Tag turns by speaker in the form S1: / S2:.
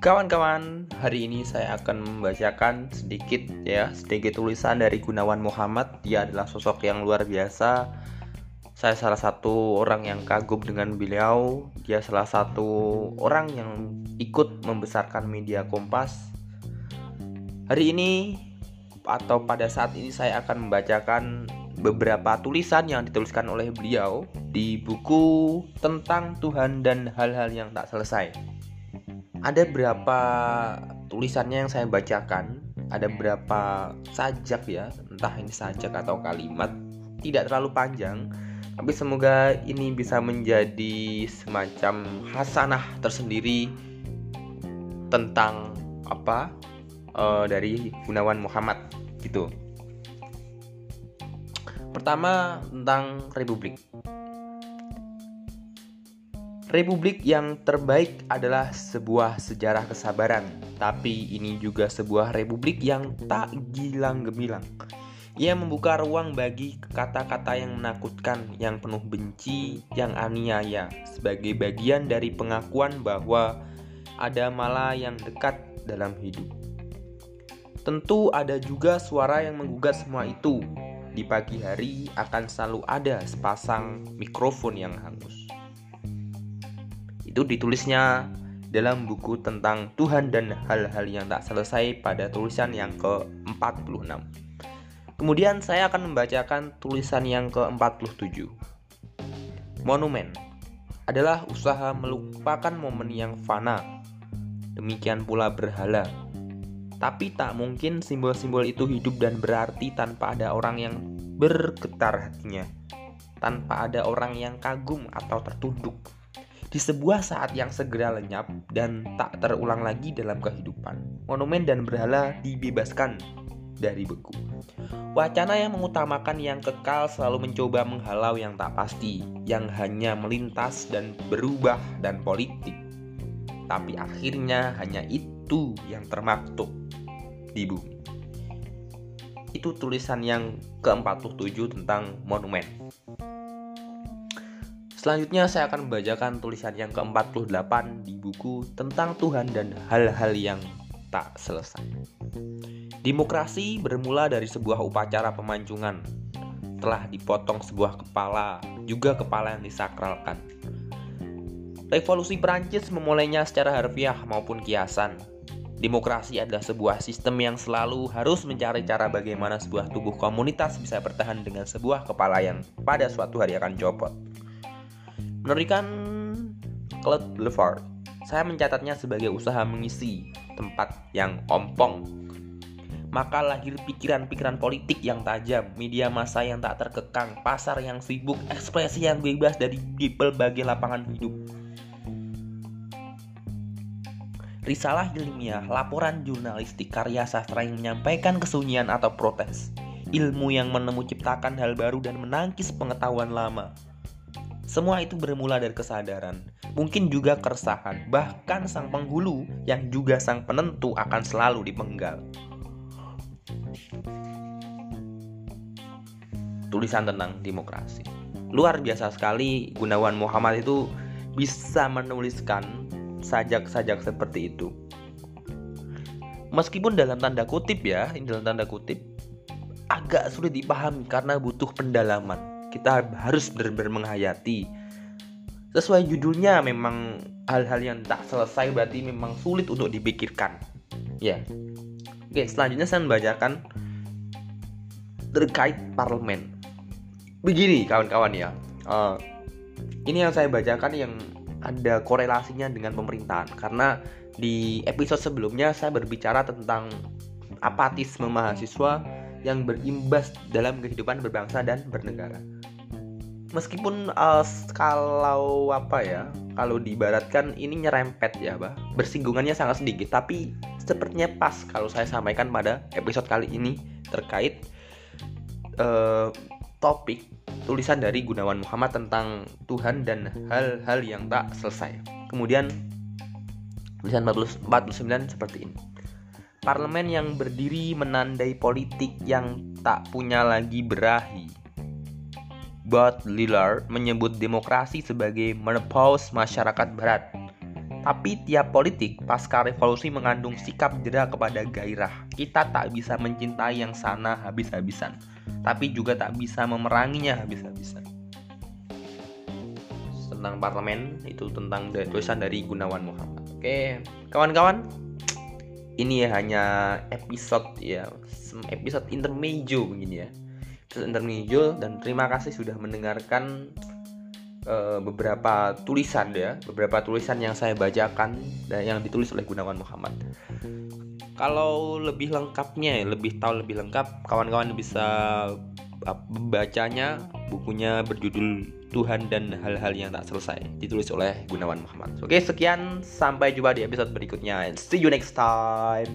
S1: Kawan-kawan, hari ini saya akan membacakan sedikit ya, sedikit tulisan dari Gunawan Muhammad. Dia adalah sosok yang luar biasa. Saya salah satu orang yang kagum dengan beliau. Dia salah satu orang yang ikut membesarkan media Kompas. Hari ini atau pada saat ini saya akan membacakan beberapa tulisan yang dituliskan oleh beliau di buku tentang Tuhan dan hal-hal yang tak selesai. Ada berapa tulisannya yang saya bacakan ada berapa sajak ya entah ini sajak atau kalimat tidak terlalu panjang tapi semoga ini bisa menjadi semacam hasanah tersendiri tentang apa uh, dari Gunawan Muhammad gitu. Pertama tentang Republik Republik yang terbaik adalah sebuah sejarah kesabaran, tapi ini juga sebuah republik yang tak gilang gemilang. Ia membuka ruang bagi kata-kata yang menakutkan, yang penuh benci, yang aniaya, sebagai bagian dari pengakuan bahwa ada malah yang dekat dalam hidup. Tentu ada juga suara yang menggugat semua itu. Di pagi hari akan selalu ada sepasang mikrofon yang hangus. Itu ditulisnya dalam buku tentang Tuhan dan hal-hal yang tak selesai pada tulisan yang ke-46. Kemudian saya akan membacakan tulisan yang ke-47. Monumen adalah usaha melupakan momen yang fana. Demikian pula berhala. Tapi tak mungkin simbol-simbol itu hidup dan berarti tanpa ada orang yang bergetar hatinya. Tanpa ada orang yang kagum atau tertunduk di sebuah saat yang segera lenyap dan tak terulang lagi dalam kehidupan. Monumen dan berhala dibebaskan dari beku. Wacana yang mengutamakan yang kekal selalu mencoba menghalau yang tak pasti, yang hanya melintas dan berubah dan politik. Tapi akhirnya hanya itu yang termaktub di bumi. Itu tulisan yang ke-47 tentang monumen. Selanjutnya saya akan membacakan tulisan yang ke-48 di buku tentang Tuhan dan hal-hal yang tak selesai. Demokrasi bermula dari sebuah upacara pemancungan. Telah dipotong sebuah kepala, juga kepala yang disakralkan. Revolusi Perancis memulainya secara harfiah maupun kiasan. Demokrasi adalah sebuah sistem yang selalu harus mencari cara bagaimana sebuah tubuh komunitas bisa bertahan dengan sebuah kepala yang pada suatu hari akan copot. Menurutkan Claude Lefort, saya mencatatnya sebagai usaha mengisi tempat yang ompong. Maka lahir pikiran-pikiran politik yang tajam, media massa yang tak terkekang, pasar yang sibuk, ekspresi yang bebas dari berbagai lapangan hidup. Risalah ilmiah, laporan jurnalistik, karya sastra yang menyampaikan kesunyian atau protes, ilmu yang menemu ciptakan hal baru dan menangkis pengetahuan lama, semua itu bermula dari kesadaran, mungkin juga keresahan, bahkan sang penghulu yang juga sang penentu akan selalu dipenggal. Tulisan tentang demokrasi. Luar biasa sekali Gunawan Muhammad itu bisa menuliskan sajak-sajak seperti itu. Meskipun dalam tanda kutip ya, ini dalam tanda kutip agak sulit dipahami karena butuh pendalaman kita harus benar-benar menghayati. Sesuai judulnya memang hal-hal yang tak selesai berarti memang sulit untuk dipikirkan. Ya. Oke selanjutnya saya membacakan terkait parlemen. Begini kawan-kawan ya. Uh, ini yang saya bacakan yang ada korelasinya dengan pemerintahan. Karena di episode sebelumnya saya berbicara tentang apatisme mahasiswa yang berimbas dalam kehidupan berbangsa dan bernegara meskipun uh, kalau apa ya kalau diibaratkan ini nyerempet ya bah bersinggungannya sangat sedikit tapi sepertinya pas kalau saya sampaikan pada episode kali ini terkait uh, topik tulisan dari Gunawan Muhammad tentang Tuhan dan hal-hal yang tak selesai. Kemudian tulisan 49 seperti ini. Parlemen yang berdiri menandai politik yang tak punya lagi berahi Baudrillard menyebut demokrasi sebagai menopause masyarakat barat. Tapi tiap politik pasca revolusi mengandung sikap jeda kepada gairah. Kita tak bisa mencintai yang sana habis-habisan, tapi juga tak bisa memeranginya habis-habisan. Tentang parlemen itu tentang tulisan dari Gunawan Muhammad. Oke, kawan-kawan, ini ya hanya episode ya episode intermezzo begini ya intermezzo dan terima kasih sudah mendengarkan uh, beberapa tulisan ya beberapa tulisan yang saya bacakan dan yang ditulis oleh Gunawan Muhammad kalau lebih lengkapnya lebih tahu lebih lengkap kawan-kawan bisa membacanya bukunya berjudul Tuhan dan hal-hal yang tak selesai ditulis oleh Gunawan Muhammad. Oke, sekian sampai jumpa di episode berikutnya see you next time.